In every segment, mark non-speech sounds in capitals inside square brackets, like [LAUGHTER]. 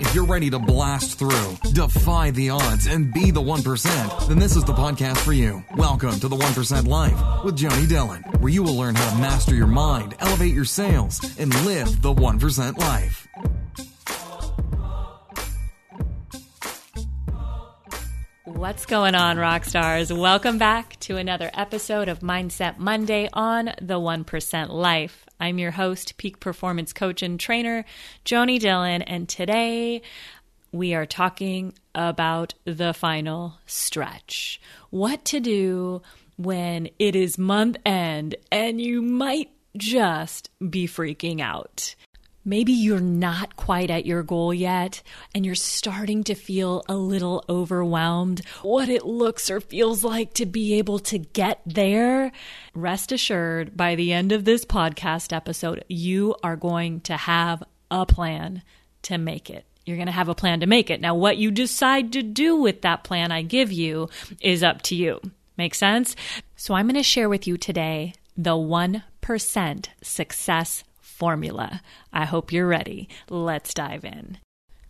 If you're ready to blast through, defy the odds, and be the 1%, then this is the podcast for you. Welcome to the 1% Life with Joanie Dhillon, where you will learn how to master your mind, elevate your sales, and live the 1% life. What's going on, rock stars? Welcome back to another episode of Mindset Monday on the 1% Life. I'm your host, peak performance coach and trainer, Joanie Dhillon, and today we are talking about the final stretch. What to do when it is month end and you might just be freaking out. Maybe you're not quite at your goal yet and you're starting to feel a little overwhelmed. What it looks or feels like to be able to get there. Rest assured, by the end of this podcast episode, you are going to have a plan to make it. You're going to have a plan to make it. Now, what you decide to do with that plan I give you is up to you. Make sense? So, I'm going to share with you today the 1% success formula. I hope you're ready. Let's dive in.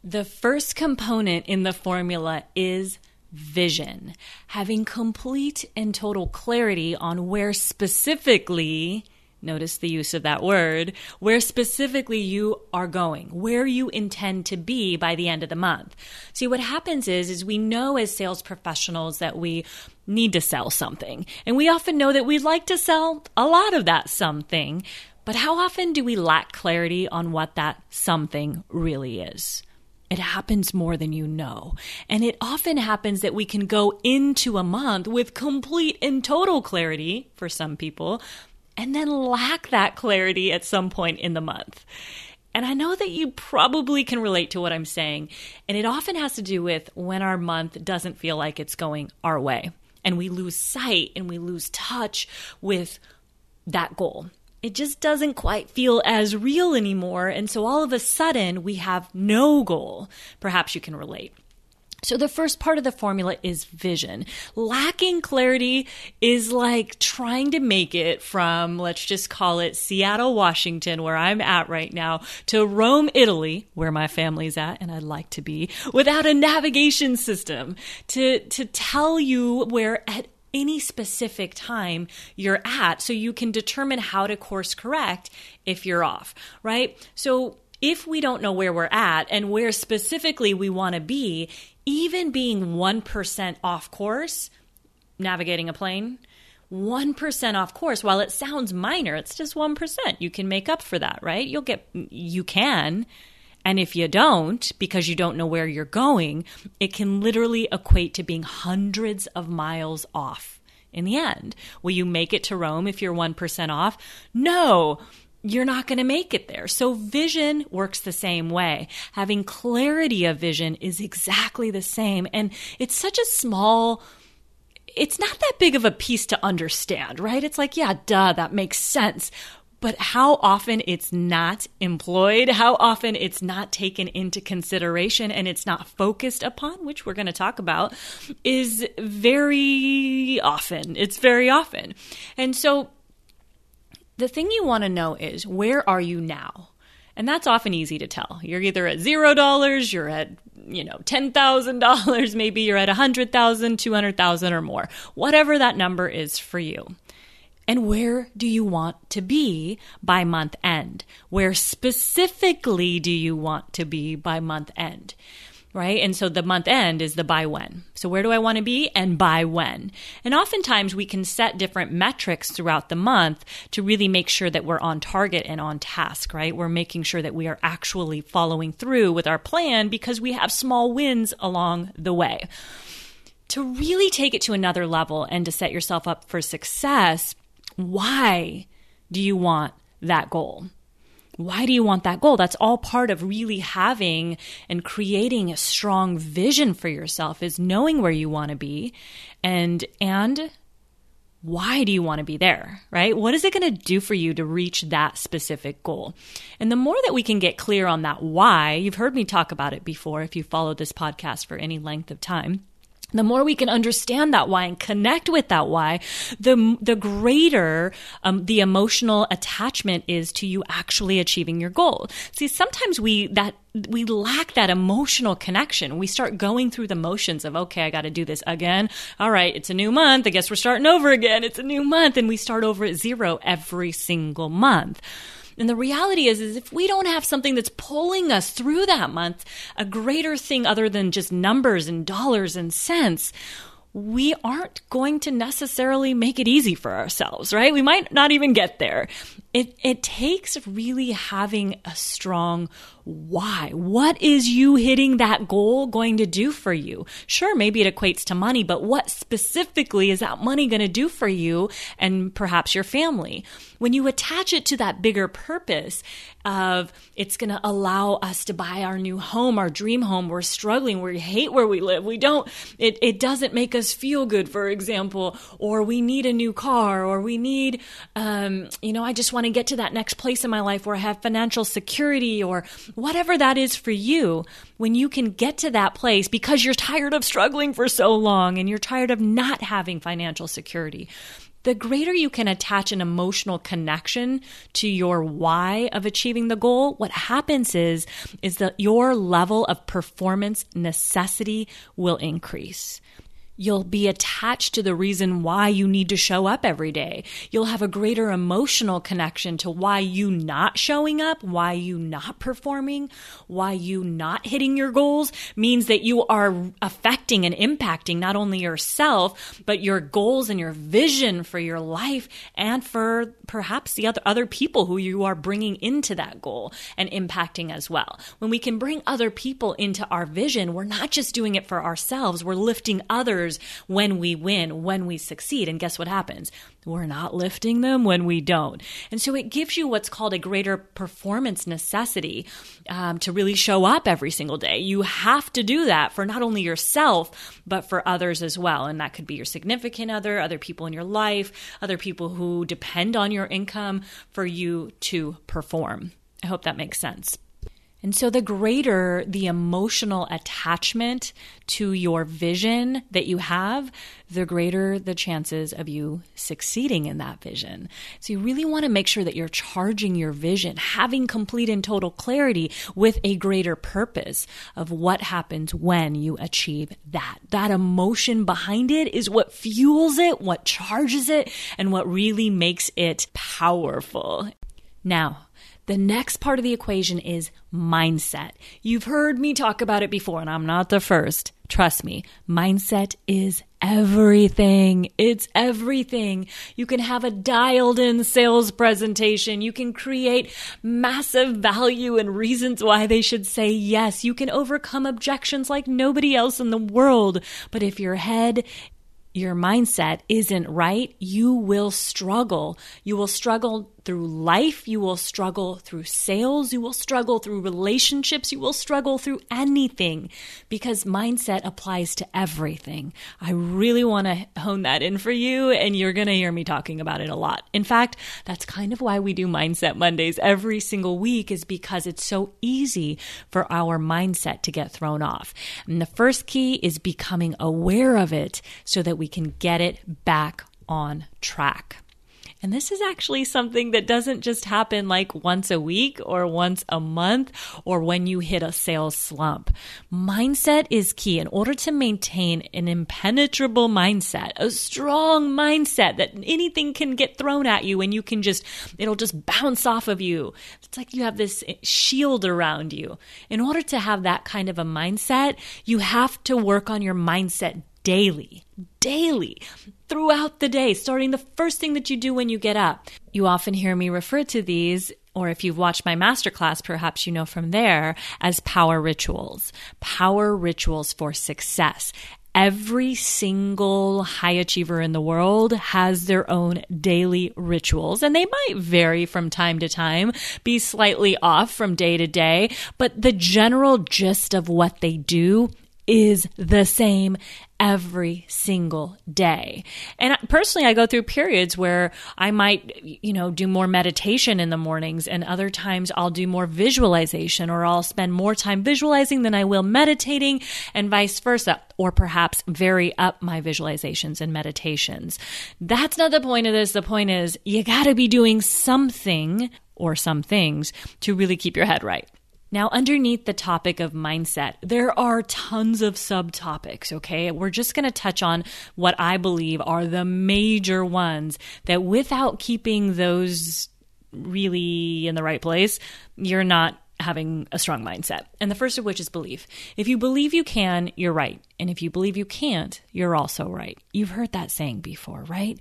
The first component in the formula is vision, having complete and total clarity on where specifically Notice the use of that word, where specifically you are going, where you intend to be by the end of the month. See, what happens is, is we know as sales professionals that we need to sell something. And we often know that we'd like to sell a lot of that something. But how often do we lack clarity on what that something really is? It happens more than you know. And it often happens that we can go into a month with complete and total clarity for some people, and then lack that clarity at some point in the month. And I know that you probably can relate to what I'm saying. And it often has to do with when our month doesn't feel like it's going our way. And we lose sight and we lose touch with that goal it just doesn't quite feel as real anymore. And so all of a sudden, we have no goal. Perhaps you can relate. So, the first part of the formula is vision. Lacking clarity is like trying to make it from, let's just call it Seattle, Washington, where I'm at right now, to Rome, Italy, where my family's at and I'd like to be, without a navigation system to, to tell you where at any specific time you're at so you can determine how to course correct if you're off, right? So if we don't know where we're at and where specifically we want to be, even being 1% off course, navigating a plane, 1% off course, while it sounds minor, it's just 1%. You can make up for that, right? You'll get, you can and if you don't, because you don't know where you're going, it can literally equate to being hundreds of miles off in the end. Will you make it to Rome if you're 1% off? No, you're not going to make it there. So vision works the same way. Having clarity of vision is exactly the same. And it's such a small it's not that big of a piece to understand, right? It's like, yeah, duh, that makes sense but how often it's not employed, how often it's not taken into consideration and it's not focused upon, which we're going to talk about, is very often. It's very often. And so the thing you want to know is where are you now? And that's often easy to tell. You're either at zero dollars, you're at, you know, $10,000, maybe you're at a hundred thousand, two hundred thousand, or more. Whatever that number is for you. And where do you want to be by month end? Where specifically do you want to be by month end? Right? And so the month end is the by when. So where do I want to be and by when? And oftentimes we can set different metrics throughout the month to really make sure that we're on target and on task, right? We're making sure that we are actually following through with our plan because we have small wins along the way. To really take it to another level and to set yourself up for success, why do you want that goal? Why do you want that goal? That's all part of really having and creating a strong vision for yourself is knowing where you want to be and and why do you want to be there, right? What is it going to do for you to reach that specific goal? And the more that we can get clear on that why, you've heard me talk about it before if you followed this podcast for any length of time the more we can understand that why and connect with that why, the the greater um, the emotional attachment is to you actually achieving your goal. See, sometimes we that we lack that emotional connection. We start going through the motions of okay, I got to do this again. All right, it's a new month. I guess we're starting over again. It's a new month, and we start over at zero every single month. And the reality is, is if we don't have something that's pulling us through that month, a greater thing other than just numbers and dollars and cents, we aren't going to necessarily make it easy for ourselves, right? We might not even get there. It, it takes really having a strong why. What is you hitting that goal going to do for you? Sure, maybe it equates to money, but what specifically is that money going to do for you and perhaps your family? When you attach it to that bigger purpose of it's going to allow us to buy our new home, our dream home, we're struggling, we hate where we live, we don't, it, it doesn't make us feel good, for example, or we need a new car, or we need, um, you know, I just want to get to that next place in my life where I have financial security or whatever that is for you, when you can get to that place because you're tired of struggling for so long and you're tired of not having financial security, the greater you can attach an emotional connection to your why of achieving the goal, what happens is, is that your level of performance necessity will increase. You'll be attached to the reason why you need to show up every day. You'll have a greater emotional connection to why you not showing up, why you not performing, why you not hitting your goals means that you are affecting and impacting not only yourself, but your goals and your vision for your life and for perhaps the other, other people who you are bringing into that goal and impacting as well. When we can bring other people into our vision, we're not just doing it for ourselves, we're lifting others when we win, when we succeed. And guess what happens? We're not lifting them when we don't. And so it gives you what's called a greater performance necessity um, to really show up every single day. You have to do that for not only yourself, but for others as well. And that could be your significant other, other people in your life, other people who depend on your income for you to perform. I hope that makes sense. And so, the greater the emotional attachment to your vision that you have, the greater the chances of you succeeding in that vision. So, you really want to make sure that you're charging your vision, having complete and total clarity with a greater purpose of what happens when you achieve that. That emotion behind it is what fuels it, what charges it, and what really makes it powerful. Now, the next part of the equation is mindset. You've heard me talk about it before, and I'm not the first. Trust me, mindset is everything. It's everything. You can have a dialed in sales presentation. You can create massive value and reasons why they should say yes. You can overcome objections like nobody else in the world. But if your head your mindset isn't right, you will struggle. You will struggle through life, you will struggle through sales, you will struggle through relationships, you will struggle through anything because mindset applies to everything. I really want to hone that in for you, and you're going to hear me talking about it a lot. In fact, that's kind of why we do Mindset Mondays every single week, is because it's so easy for our mindset to get thrown off. And the first key is becoming aware of it so that we can get it back on track. And this is actually something that doesn't just happen like once a week or once a month or when you hit a sales slump. Mindset is key in order to maintain an impenetrable mindset, a strong mindset that anything can get thrown at you and you can just, it'll just bounce off of you. It's like you have this shield around you. In order to have that kind of a mindset, you have to work on your mindset daily, daily, throughout the day, starting the first thing that you do when you get up. You often hear me refer to these, or if you've watched my masterclass, perhaps you know from there, as power rituals. Power rituals for success. Every single high achiever in the world has their own daily rituals, and they might vary from time to time, be slightly off from day to day, but the general gist of what they do is the same every single day. And personally, I go through periods where I might, you know, do more meditation in the mornings, and other times I'll do more visualization or I'll spend more time visualizing than I will meditating, and vice versa, or perhaps vary up my visualizations and meditations. That's not the point of this. The point is you got to be doing something or some things to really keep your head right. Now, underneath the topic of mindset, there are tons of subtopics, okay? We're just going to touch on what I believe are the major ones that without keeping those really in the right place, you're not having a strong mindset. And the first of which is belief. If you believe you can, you're right. And if you believe you can't, you're also right. You've heard that saying before, right?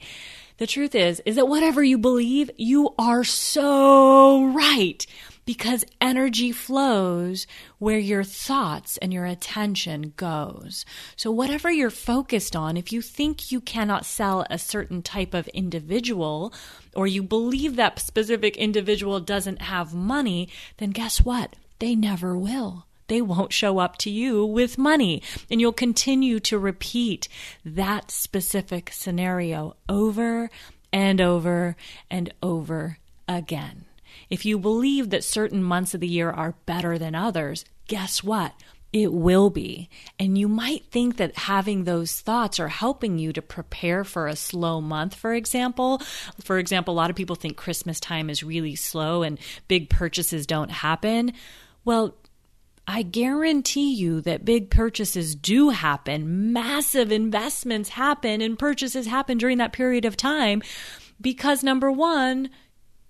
The truth is is that whatever you believe, you are so right because energy flows where your thoughts and your attention goes. So whatever you're focused on, if you think you cannot sell a certain type of individual or you believe that specific individual doesn't have money, then guess what? They never will they won't show up to you with money. And you'll continue to repeat that specific scenario over and over and over again. If you believe that certain months of the year are better than others, guess what? It will be. And you might think that having those thoughts are helping you to prepare for a slow month, for example. For example, a lot of people think Christmas time is really slow and big purchases don't happen. Well, I guarantee you that big purchases do happen, massive investments happen, and purchases happen during that period of time because number one,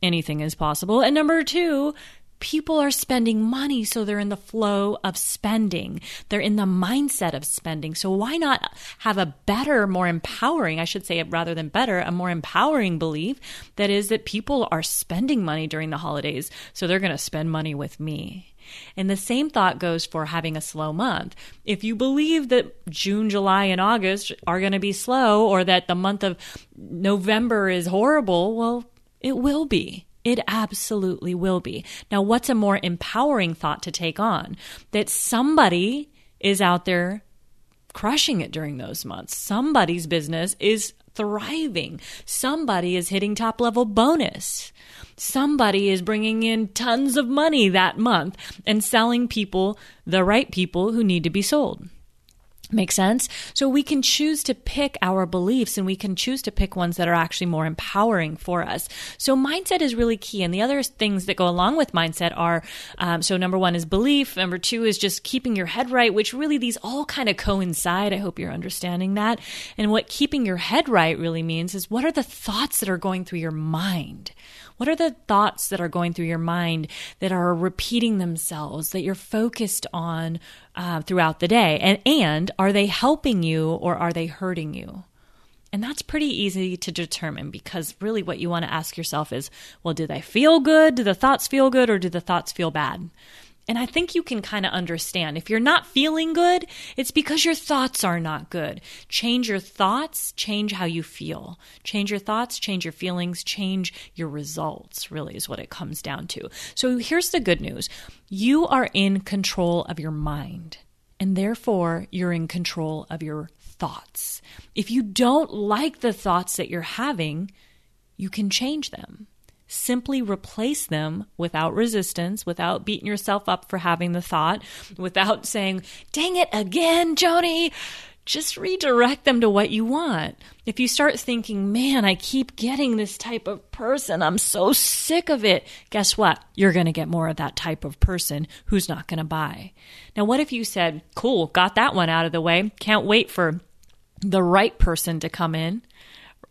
anything is possible. And number two, people are spending money, so they're in the flow of spending. They're in the mindset of spending. So why not have a better, more empowering, I should say rather than better, a more empowering belief that is that people are spending money during the holidays, so they're going to spend money with me. And the same thought goes for having a slow month. If you believe that June, July, and August are going to be slow or that the month of November is horrible, well, it will be. It absolutely will be. Now, what's a more empowering thought to take on? That somebody is out there crushing it during those months. Somebody's business is thriving. Somebody is hitting top level bonus. Somebody is bringing in tons of money that month and selling people, the right people who need to be sold. Make sense? So we can choose to pick our beliefs and we can choose to pick ones that are actually more empowering for us. So mindset is really key. And the other things that go along with mindset are um, so number one is belief. Number two is just keeping your head right, which really these all kind of coincide. I hope you're understanding that. And what keeping your head right really means is what are the thoughts that are going through your mind? What are the thoughts that are going through your mind that are repeating themselves that you're focused on uh, throughout the day? And, and are they helping you or are they hurting you? And that's pretty easy to determine because really what you want to ask yourself is well, do they feel good? Do the thoughts feel good or do the thoughts feel bad? And I think you can kind of understand. If you're not feeling good, it's because your thoughts are not good. Change your thoughts, change how you feel. Change your thoughts, change your feelings, change your results, really, is what it comes down to. So here's the good news you are in control of your mind, and therefore you're in control of your thoughts. If you don't like the thoughts that you're having, you can change them simply replace them without resistance, without beating yourself up for having the thought, without saying, dang it again, Joanie. Just redirect them to what you want. If you start thinking, man, I keep getting this type of person, I'm so sick of it, guess what? You're going to get more of that type of person who's not going to buy. Now, what if you said, cool, got that one out of the way, can't wait for the right person to come in?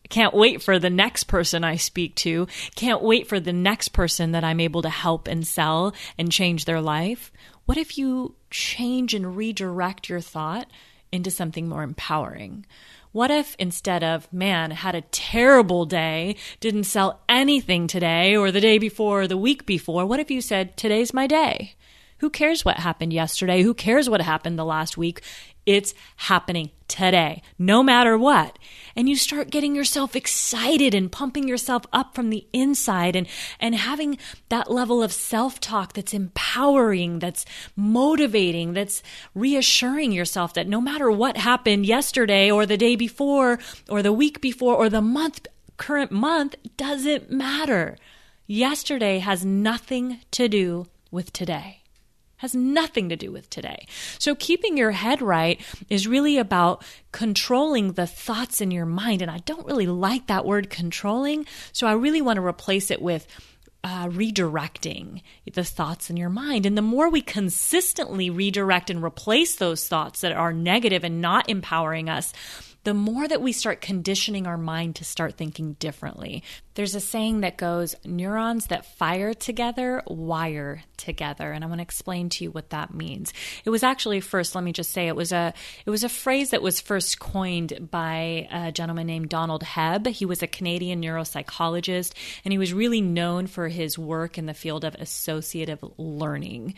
Can't wait for the next person I speak to. Can't wait for the next person that I'm able to help and sell and change their life. What if you change and redirect your thought into something more empowering? What if instead of, man, had a terrible day, didn't sell anything today or the day before or the week before, what if you said, today's my day? Who cares what happened yesterday? Who cares what happened the last week? It's happening today, no matter what. And you start getting yourself excited and pumping yourself up from the inside and, and having that level of self talk that's empowering, that's motivating, that's reassuring yourself that no matter what happened yesterday or the day before or the week before or the month, current month, doesn't matter. Yesterday has nothing to do with today has nothing to do with today. So keeping your head right is really about controlling the thoughts in your mind. And I don't really like that word controlling. So I really want to replace it with uh, redirecting the thoughts in your mind. And the more we consistently redirect and replace those thoughts that are negative and not empowering us, the more that we start conditioning our mind to start thinking differently. There's a saying that goes neurons that fire together wire together and I want to explain to you what that means. It was actually first let me just say it was a it was a phrase that was first coined by a gentleman named Donald Hebb. He was a Canadian neuropsychologist and he was really known for his work in the field of associative learning.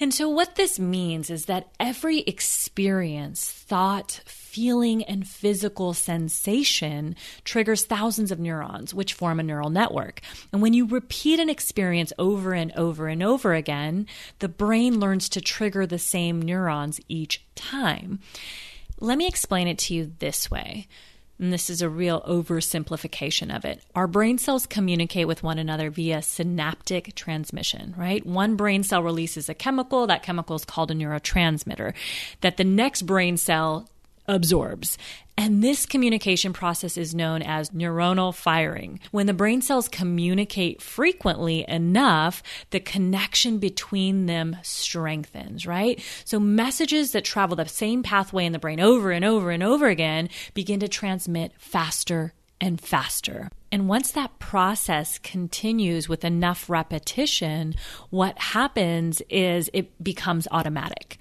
And so, what this means is that every experience, thought, feeling, and physical sensation triggers thousands of neurons, which form a neural network. And when you repeat an experience over and over and over again, the brain learns to trigger the same neurons each time. Let me explain it to you this way and this is a real oversimplification of it. Our brain cells communicate with one another via synaptic transmission, right? One brain cell releases a chemical, that chemical is called a neurotransmitter, that the next brain cell absorbs. And this communication process is known as neuronal firing. When the brain cells communicate frequently enough, the connection between them strengthens, right? So messages that travel the same pathway in the brain over and over and over again begin to transmit faster and faster. And once that process continues with enough repetition, what happens is it becomes automatic.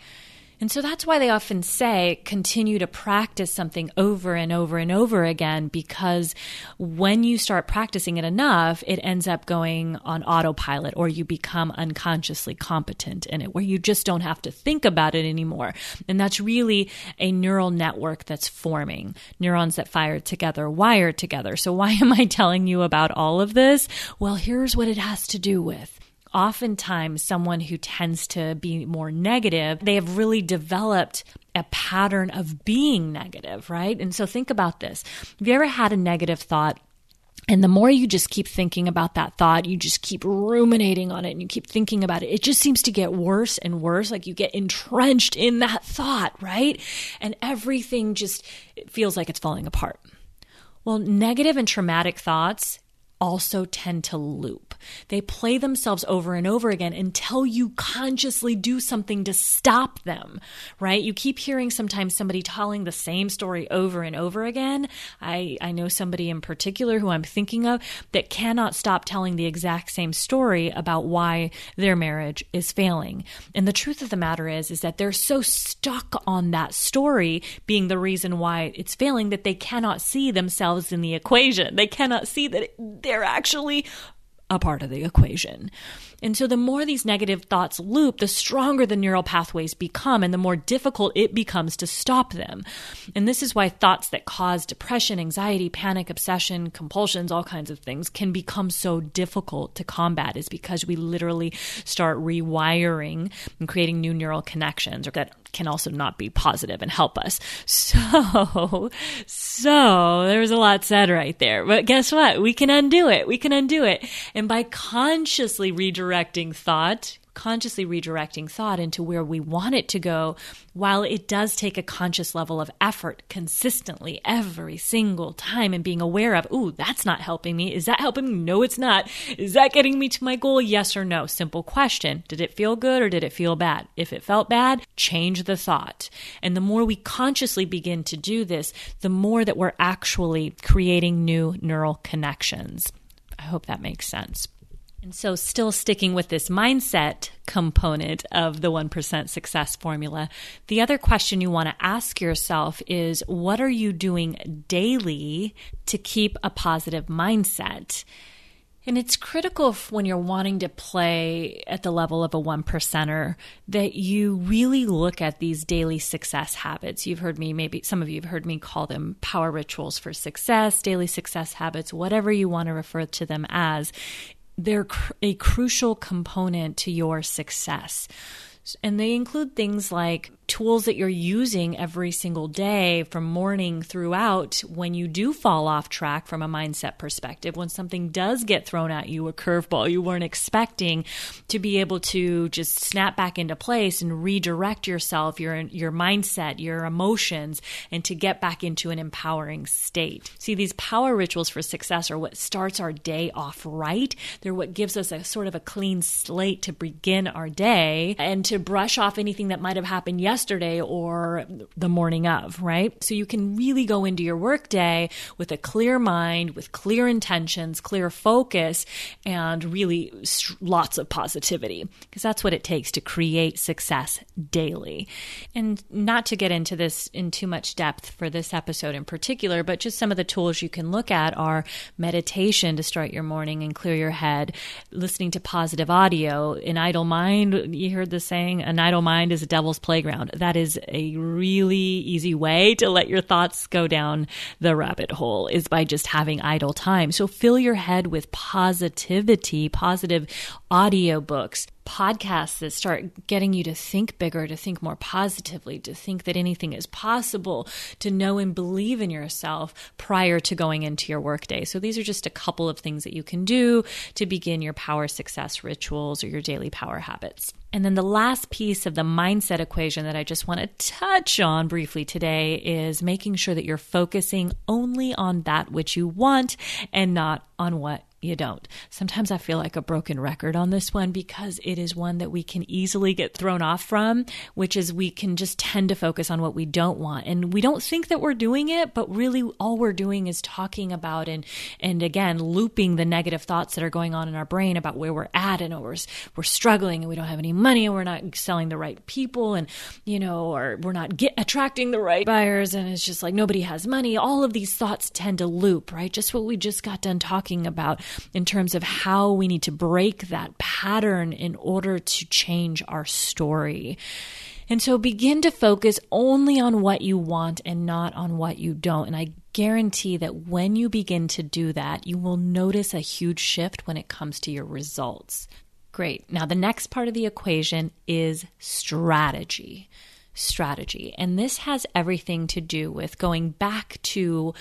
And so that's why they often say continue to practice something over and over and over again because when you start practicing it enough, it ends up going on autopilot or you become unconsciously competent in it where you just don't have to think about it anymore. And that's really a neural network that's forming neurons that fire together, wire together. So why [LAUGHS] am I telling you about all of this? Well, here's what it has to do with oftentimes someone who tends to be more negative, they have really developed a pattern of being negative, right? And so think about this. Have you ever had a negative thought? And the more you just keep thinking about that thought, you just keep ruminating on it and you keep thinking about it, it just seems to get worse and worse. Like you get entrenched in that thought, right? And everything just feels like it's falling apart. Well, negative and traumatic thoughts also tend to loop. They play themselves over and over again until you consciously do something to stop them, right? You keep hearing sometimes somebody telling the same story over and over again. I, I know somebody in particular who I'm thinking of that cannot stop telling the exact same story about why their marriage is failing. And the truth of the matter is, is that they're so stuck on that story being the reason why it's failing that they cannot see themselves in the equation. They cannot see that they're actually a part of the equation. And so the more these negative thoughts loop, the stronger the neural pathways become and the more difficult it becomes to stop them. And this is why thoughts that cause depression, anxiety, panic, obsession, compulsions, all kinds of things can become so difficult to combat is because we literally start rewiring and creating new neural connections that can also not be positive and help us. [LAUGHS] So, so there's a lot said right there. But guess what? We can undo it. We can undo it. By consciously redirecting thought, consciously redirecting thought into where we want it to go, while it does take a conscious level of effort consistently every single time and being aware of, ooh, that's not helping me. Is that helping me? No, it's not. Is that getting me to my goal? Yes or no? Simple question. Did it feel good or did it feel bad? If it felt bad, change the thought. And the more we consciously begin to do this, the more that we're actually creating new neural connections. I hope that makes sense. And so, still sticking with this mindset component of the 1% success formula, the other question you want to ask yourself is what are you doing daily to keep a positive mindset? And it's critical when you're wanting to play at the level of a one percenter that you really look at these daily success habits. You've heard me, maybe some of you have heard me call them power rituals for success, daily success habits, whatever you want to refer to them as. They're cr- a crucial component to your success. And they include things like tools that you're using every single day from morning throughout when you do fall off track from a mindset perspective, when something does get thrown at you, a curveball you weren't expecting, to be able to just snap back into place and redirect yourself, your your mindset, your emotions, and to get back into an empowering state. See, these power rituals for success are what starts our day off right. They're what gives us a sort of a clean slate to begin our day and to brush off anything that might have happened yesterday yesterday or the morning of, right? So you can really go into your workday with a clear mind, with clear intentions, clear focus, and really lots of positivity because that's what it takes to create success daily. And not to get into this in too much depth for this episode in particular, but just some of the tools you can look at are meditation to start your morning and clear your head, listening to positive audio. An idle mind, you heard the saying, an idle mind is a devil's playground that is a really easy way to let your thoughts go down the rabbit hole is by just having idle time. So fill your head with positivity, positive audiobooks, podcasts that start getting you to think bigger, to think more positively, to think that anything is possible, to know and believe in yourself prior to going into your workday. So these are just a couple of things that you can do to begin your power success rituals or your daily power habits. And then the last piece of the mindset equation that I just want to touch on briefly today is making sure that you're focusing only on that which you want and not on what you don't. Sometimes I feel like a broken record on this one because it is one that we can easily get thrown off from, which is we can just tend to focus on what we don't want. And we don't think that we're doing it, but really all we're doing is talking about and and again looping the negative thoughts that are going on in our brain about where we're at and we're we're struggling and we don't have any money and we're not selling the right people and you know or we're not get, attracting the right buyers and it's just like nobody has money. All of these thoughts tend to loop, right? Just what we just got done talking about in terms of how we need to break that pattern in order to change our story. And so begin to focus only on what you want and not on what you don't. And I guarantee that when you begin to do that, you will notice a huge shift when it comes to your results. Great. Now, the next part of the equation is strategy. Strategy. And this has everything to do with going back to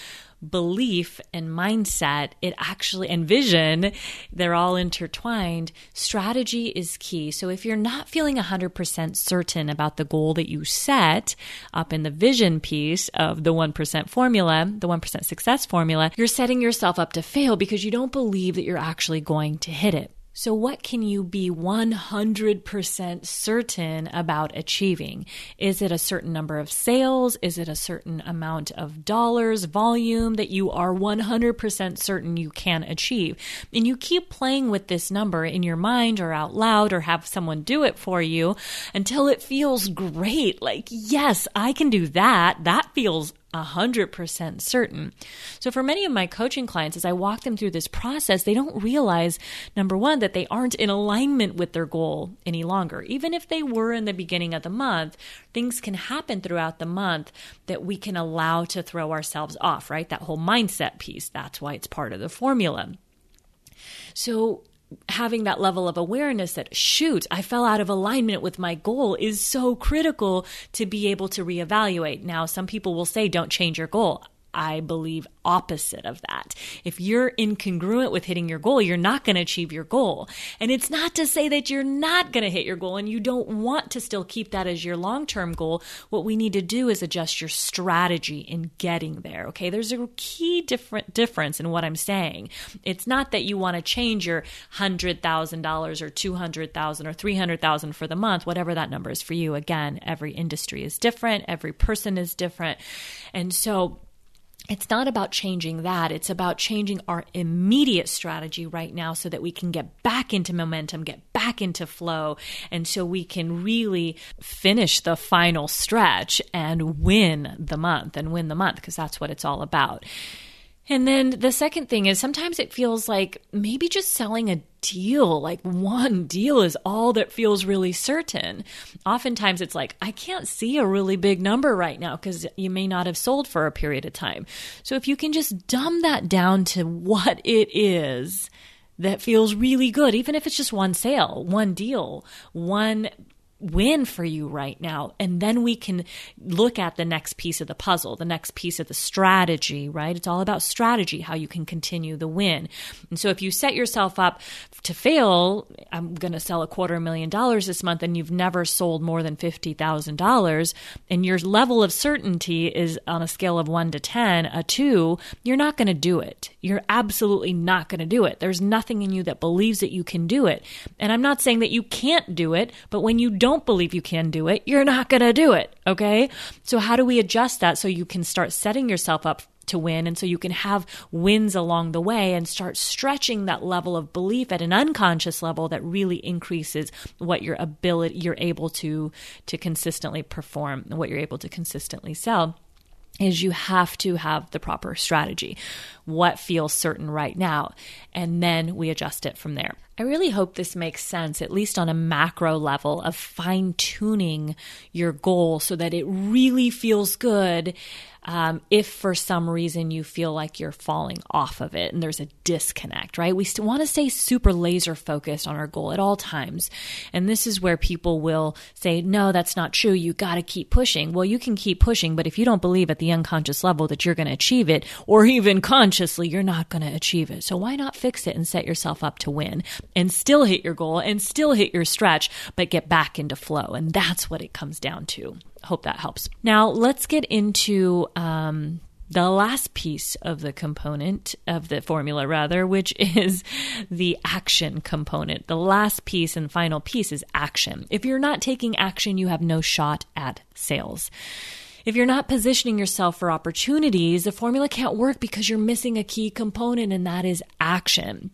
belief and mindset, it actually, and vision, they're all intertwined. Strategy is key. So if you're not feeling 100% certain about the goal that you set up in the vision piece of the 1% formula, the 1% success formula, you're setting yourself up to fail because you don't believe that you're actually going to hit it. So, what can you be 100% certain about achieving? Is it a certain number of sales? Is it a certain amount of dollars, volume that you are 100% certain you can achieve? And you keep playing with this number in your mind or out loud or have someone do it for you until it feels great. Like, yes, I can do that. That feels 100% certain. So, for many of my coaching clients, as I walk them through this process, they don't realize, number one, that they aren't in alignment with their goal any longer. Even if they were in the beginning of the month, things can happen throughout the month that we can allow to throw ourselves off, right? That whole mindset piece. That's why it's part of the formula. So, having that level of awareness that shoot i fell out of alignment with my goal is so critical to be able to reevaluate. Now some people will say don't change your goal I believe opposite of that. If you're incongruent with hitting your goal, you're not going to achieve your goal. And it's not to say that you're not going to hit your goal and you don't want to still keep that as your long term goal. What we need to do is adjust your strategy in getting there. Okay. There's a key different difference in what I'm saying. It's not that you want to change your $100,000 or 200,000 or 300,000 for the month, whatever that number is for you. Again, every industry is different. Every person is different. And so it's not about changing that. It's about changing our immediate strategy right now so that we can get back into momentum, get back into flow, and so we can really finish the final stretch and win the month and win the month because that's what it's all about. And then the second thing is sometimes it feels like maybe just selling a deal, like one deal is all that feels really certain. Oftentimes it's like, I can't see a really big number right now because you may not have sold for a period of time. So if you can just dumb that down to what it is that feels really good, even if it's just one sale, one deal, one win for you right now. And then we can look at the next piece of the puzzle, the next piece of the strategy, right? It's all about strategy, how you can continue the win. And so if you set yourself up to fail, I'm going to sell a quarter million dollars this month and you've never sold more than $50,000 and your level of certainty is on a scale of one to 10, a two, you're not going to do it. You're absolutely not going to do it. There's nothing in you that believes that you can do it. And I'm not saying that you can't do it, but when you don't don't believe you can do it, you're not going to do it. Okay. So, how do we adjust that so you can start setting yourself up to win and so you can have wins along the way and start stretching that level of belief at an unconscious level that really increases what your ability you're able to to consistently perform and what you're able to consistently sell is you have to have the proper strategy. What feels certain right now? And then we adjust it from there. I really hope this makes sense, at least on a macro level of fine tuning your goal so that it really feels good um, if for some reason you feel like you're falling off of it and there's a disconnect, right? We still want to stay super laser focused on our goal at all times. And this is where people will say, no, that's not true. You got to keep pushing. Well, you can keep pushing, but if you don't believe at the unconscious level that you're going to achieve it, or even consciously, you're not going to achieve it. So why not fix it and set yourself up to win and still hit your goal and still hit your stretch, but get back into flow? And that's what it comes down to hope that helps. Now, let's get into um, the last piece of the component of the formula, rather, which [LAUGHS] is the action component. The last piece and final piece is action. If you're not taking action, you have no shot at sales. If you're not positioning yourself for opportunities, the formula can't work because you're missing a key component, and that is action.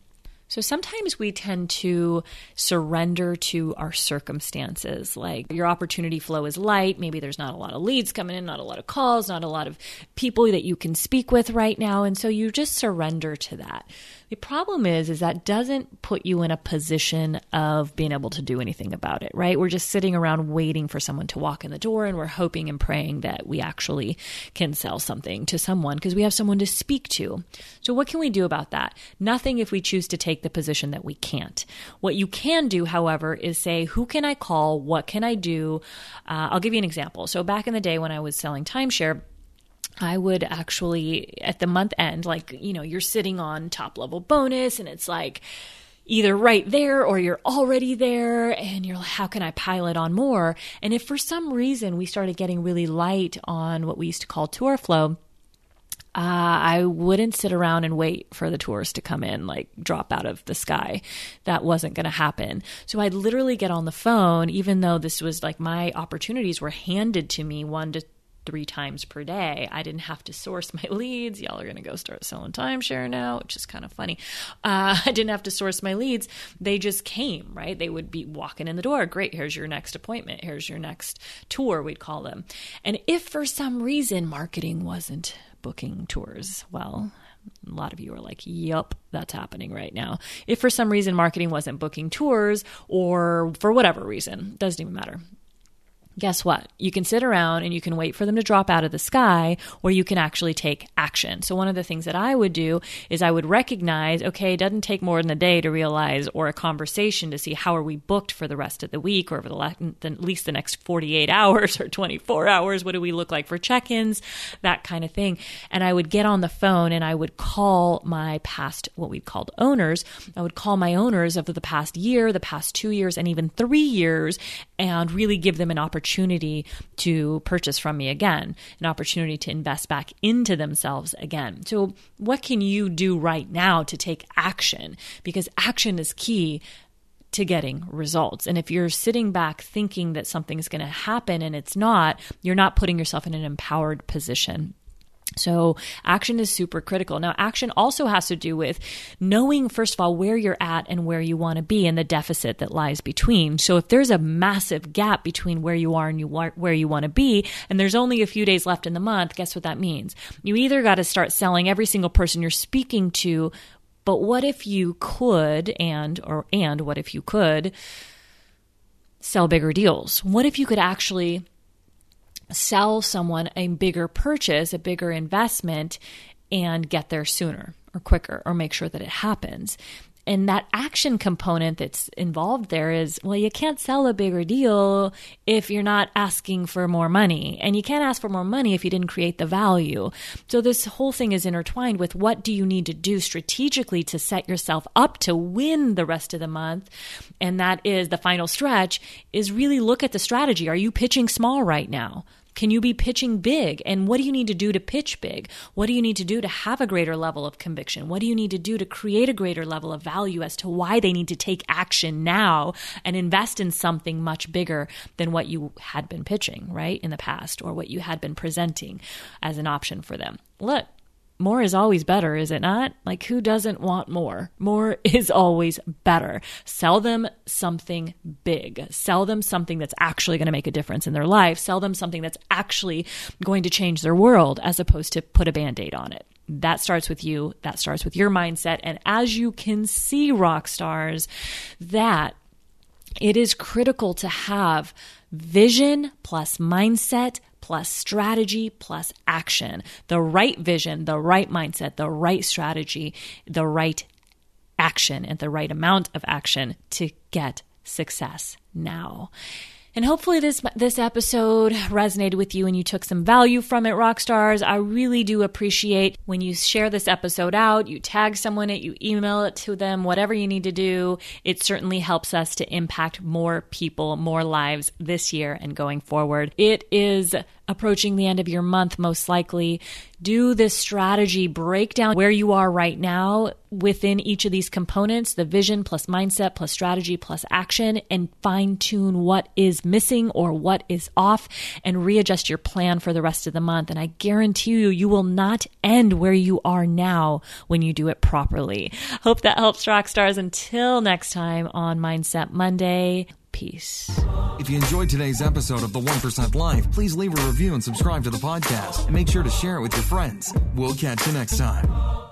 So sometimes we tend to surrender to our circumstances. Like your opportunity flow is light. Maybe there's not a lot of leads coming in, not a lot of calls, not a lot of people that you can speak with right now. And so you just surrender to that. The problem is, is that doesn't put you in a position of being able to do anything about it, right? We're just sitting around waiting for someone to walk in the door and we're hoping and praying that we actually can sell something to someone because we have someone to speak to. So what can we do about that? Nothing if we choose to take the position that we can't. What you can do, however, is say, who can I call? What can I do? Uh, I'll give you an example. So back in the day when I was selling timeshare, I would actually, at the month end, like, you know, you're sitting on top level bonus and it's like either right there or you're already there and you're like, how can I pile it on more? And if for some reason we started getting really light on what we used to call tour flow, uh, I wouldn't sit around and wait for the tours to come in, like drop out of the sky. That wasn't going to happen. So I'd literally get on the phone, even though this was like my opportunities were handed to me one to three times per day. I didn't have to source my [LAUGHS] leads. Y'all are going to go start selling timeshare now, which is kind of funny. Uh, [LAUGHS] I didn't have to source my leads. They just came, right? They would be walking in the door. Great, here's your next appointment. Here's your next tour, we'd call them. And if for some reason marketing wasn't booking tours, well, a lot of you are like, yup, that's happening right now. If for some reason marketing wasn't booking tours or for whatever reason, doesn't even matter guess what? You can sit around and you can wait for them to drop out of the sky, or you can actually take action. So, one of the things that I would do is I would recognize okay, it doesn't take more than a day to realize, or a conversation to see how are we booked for the rest of the week, or for the, the, at least the next 48 [LAUGHS] hours or 24 hours. What do we look like for check ins? That kind of thing. And I would get on the phone and I would call my past, what we called owners. I would call my owners of the past year, the past two years, and even three years, and really give them an opportunity opportunity to purchase from me again, an opportunity to invest back into themselves again. So, what can you do right now to take action? Because action is key to getting results. And if you're sitting back thinking that something's going to happen and it's not, you're not putting yourself in an empowered position. So, action is super critical. Now, action also has to do with knowing, first of all, where you're at and where you want to be and the deficit that lies between. So, if there's a massive gap between where you are and you are, where you want to be, and there's only a few days left in the month, guess what that means? You either got to start selling every single person you're speaking to, but what if you could, and, or, and what if you could sell bigger deals? What if you could actually sell someone a bigger purchase, a bigger investment, and get there sooner or quicker or make sure that it happens. And that action component that's involved there is well, you can't sell a bigger deal if you're not asking for more money. And you can't ask for more money if you didn't create the value. So this whole thing is intertwined with what do you need to do strategically to set yourself up to win the rest of the month. And that is the final stretch is really look at the strategy. Are you pitching small right now? Can you be pitching big? And what do you need to do to pitch big? What do you need to do to have a greater level of conviction? What do you need to do to create a greater level of value as to why they need to take action now and invest in something much bigger than what you had been pitching, right, in the past or what you had been presenting as an option for them? Look, more is always better, is it not? Like, who doesn't want more? More [LAUGHS] is always better. Sell them something big. Sell them something that's actually going to make a difference in their life. Sell them something that's actually going to change their world as opposed to put a band aid on it. That starts with you. That starts with your mindset. And as you can see, rock stars, that it is critical to have vision plus mindset plus strategy plus action. The right vision, the right mindset, the right strategy, the right action, and the right amount of action to get success now. And hopefully this this episode resonated with you and you took some value from it, rock stars. I really do appreciate when you share this episode out, you tag someone it, you email it to them, whatever you need to do. It certainly helps us to impact more people, more lives this year and going forward. It is approaching the end of your month, most likely, do this strategy, break down where you are right now within each of these components the vision plus mindset plus strategy plus action, and fine tune what is missing or what is off and readjust your plan for the rest of the month. And I guarantee you, you will not end where you are now when you do it properly. Hope that helps, rock stars. Until next time on Mindset Monday. Peace. If you enjoyed today's episode of The 1% Life, please leave a review and subscribe to the podcast. And make sure to share it with your friends. We'll catch you next time.